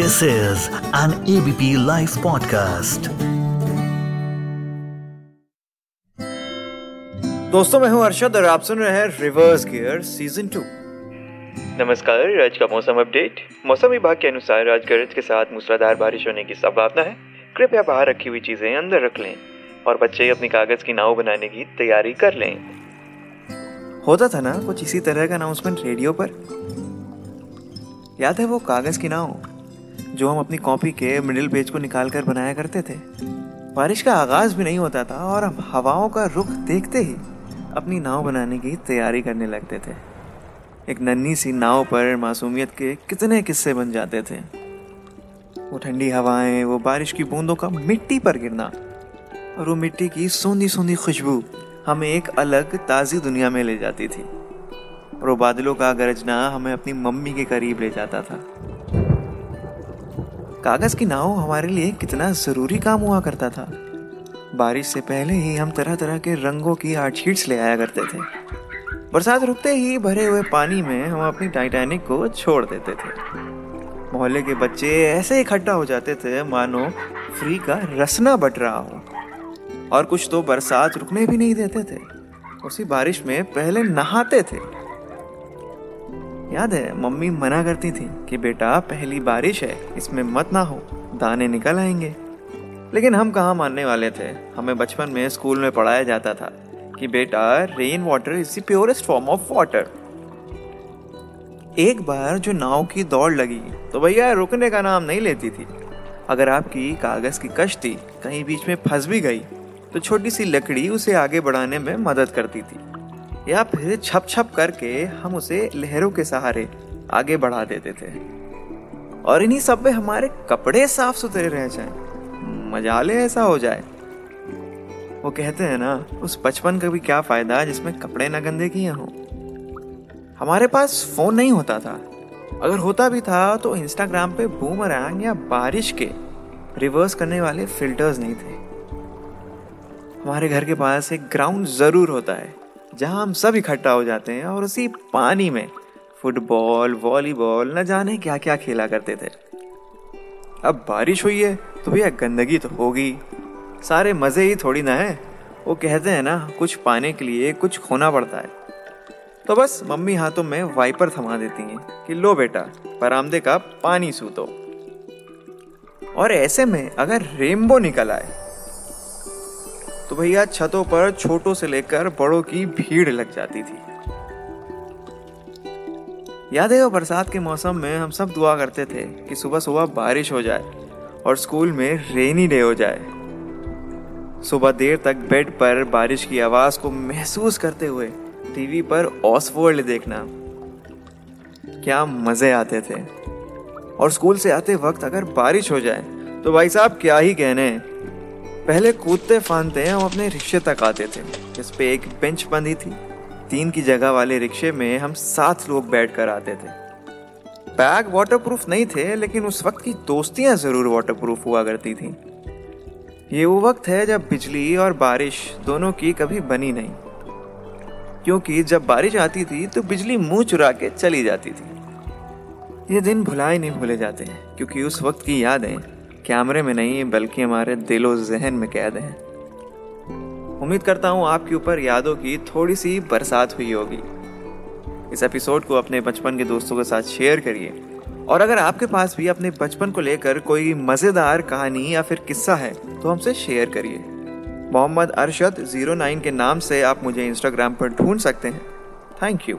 This is an ABP Life podcast. दोस्तों मैं हूँ अरशद और आप सुन रहे हैं रिवर्स गियर सीज़न टू नमस्कार आज का मौसम अपडेट मौसम विभाग के अनुसार आज गरज के साथ मूसलाधार बारिश होने की संभावना है। कृपया बाहर रखी हुई चीज़ें अंदर रख लें और बच्चे अपनी कागज़ की नाव बनाने की तैयारी कर लें। होता था ना कुछ इसी तरह का अनाउंसमेंट रेडियो पर। याद है वो कागज़ की नाव? जो हम अपनी कॉपी के मिडिल पेज को निकाल कर बनाया करते थे। बारिश का आगाज़ भी नहीं होता था और हम हवाओं का रुख देखते ही अपनी नाव बनाने की तैयारी करने लगते थे। एक नन्ही सी नाव पर मासूमियत के कितने किस्से बन जाते थे। वो ठंडी हवाएँ, वो बारिश की बूंदों का मिट्टी पर गिरना और वो मिट्टी की सोंधी सोंधी खुशबू हमें एक अलग ताज़ी दुनिया में ले जाती थी। और वो बादलों का गरजना हमें अपनी मम्मी के करीब ले जाता था। कागज़ की नाव हमारे लिए कितना ज़रूरी काम हुआ करता था। बारिश से पहले ही हम तरह तरह के रंगों की आर्ट शीट्स ले आया करते थे। बरसात रुकते ही भरे हुए पानी में हम अपनी टाइटैनिक को छोड़ देते थे। मोहल्ले के बच्चे ऐसे इकट्ठा हो जाते थे, मानो फ्री का रसना बट रहा हो। और कुछ तो बरसात रुकने भी नहीं देते थे। उसी बारिश में पहले नहाते थे। याद है, मम्मी मना करती थी कि बेटा, पहली बारिश है, इसमें मत ना हो दाने निकल आएँगे। लेकिन हम कहाँ मानने वाले थे? हमें बचपन में स्कूल में पढ़ाया जाता था कि बेटा rain water is the purest form of water एक बार जो नाव की दौड़ लगी तो भैया रुकने का नाम नहीं लेती थी। अगर आपकी कागज़ की कश्ती कहीं बीच में फंस भी गई तो छोटी सी लकड़ी उसे आगे बढ़ाने में मदद करती थी। या फिर छप छप करके हम उसे लहरों के सहारे आगे बढ़ा देते थे। और इन्हीं सब में हमारे कपड़े साफ़ सुथरे रह जाएँ। मजाले ऐसा हो जाए। वो कहते हैं ना, उस बचपन का भी क्या फ़ायदा जिसमें कपड़े ना गंदे किए हों? हमारे पास फ़ोन नहीं होता था। अगर होता भी था तो इंस्टाग्राम पे बूमरैंग या बारिश के रिवर्स करने वाले फिल्टर्स नहीं थे। हमारे घर के पास एक ग्राउंड ज़रूर होता है। जहाँ हम सब इकट्ठा हो जाते हैं और उसी पानी में फुटबॉल, वॉलीबॉल, न जाने क्या क्या खेला करते थे। अब बारिश हुई है तो भैया गंदगी तो होगी। सारे मज़े ही थोड़ी ना है। वो कहते हैं ना, कुछ पाने के लिए कुछ खोना पड़ता है। तो बस मम्मी हाथों में वाइपर थमा देती हैं कि लो बेटा, बरामदे का पानी सूतो। और ऐसे में अगर रेनबो निकल आए तो भैया छतों पर छोटों से लेकर बड़ों की भीड़ लग जाती थी। याद है वो बरसात के मौसम में हम सब दुआ करते थे कि सुबह सुबह बारिश हो जाए और स्कूल में रेनी डे हो जाए। सुबह देर तक बेड पर बारिश की आवाज़ को महसूस करते हुए टीवी पर ऑसवर्ल्ड देखना क्या मज़े आते थे। और स्कूल से आते वक्त अगर बारिश हो जाए तो भाई साहब क्या ही कहने। पहले कूदते फानते हम अपने रिक्शे तक आते थे। जिस पे एक बेंच बंधी थी। तीन की जगह वाले रिक्शे में हम सात लोग बैठ कर आते थे। बैग वाटरप्रूफ नहीं थे, लेकिन उस वक्त की दोस्तियाँ ज़रूर वाटरप्रूफ हुआ करती थी। ये वो वक्त है जब बिजली और बारिश दोनों की कभी बनी नहीं। क्योंकि जब बारिश आती थी तो बिजली मुँह चुरा के चली जाती थी। ये दिन भुलाए नहीं भूले जाते क्योंकि उस वक्त की यादें कैमरे में नहीं, बल्कि हमारे दिलो जहन में कैद हैं। उम्मीद करता हूँ आपके ऊपर यादों की थोड़ी सी बरसात हुई होगी। इस एपिसोड को अपने बचपन के दोस्तों के साथ शेयर करिए। और अगर आपके पास भी अपने बचपन को लेकर कोई मज़ेदार कहानी या फिर किस्सा है तो हमसे शेयर करिए। मोहम्मद अरशद ज़ीरो नाइन के नाम से आप मुझे इंस्टाग्राम पर ढूंढ सकते हैं। Thank you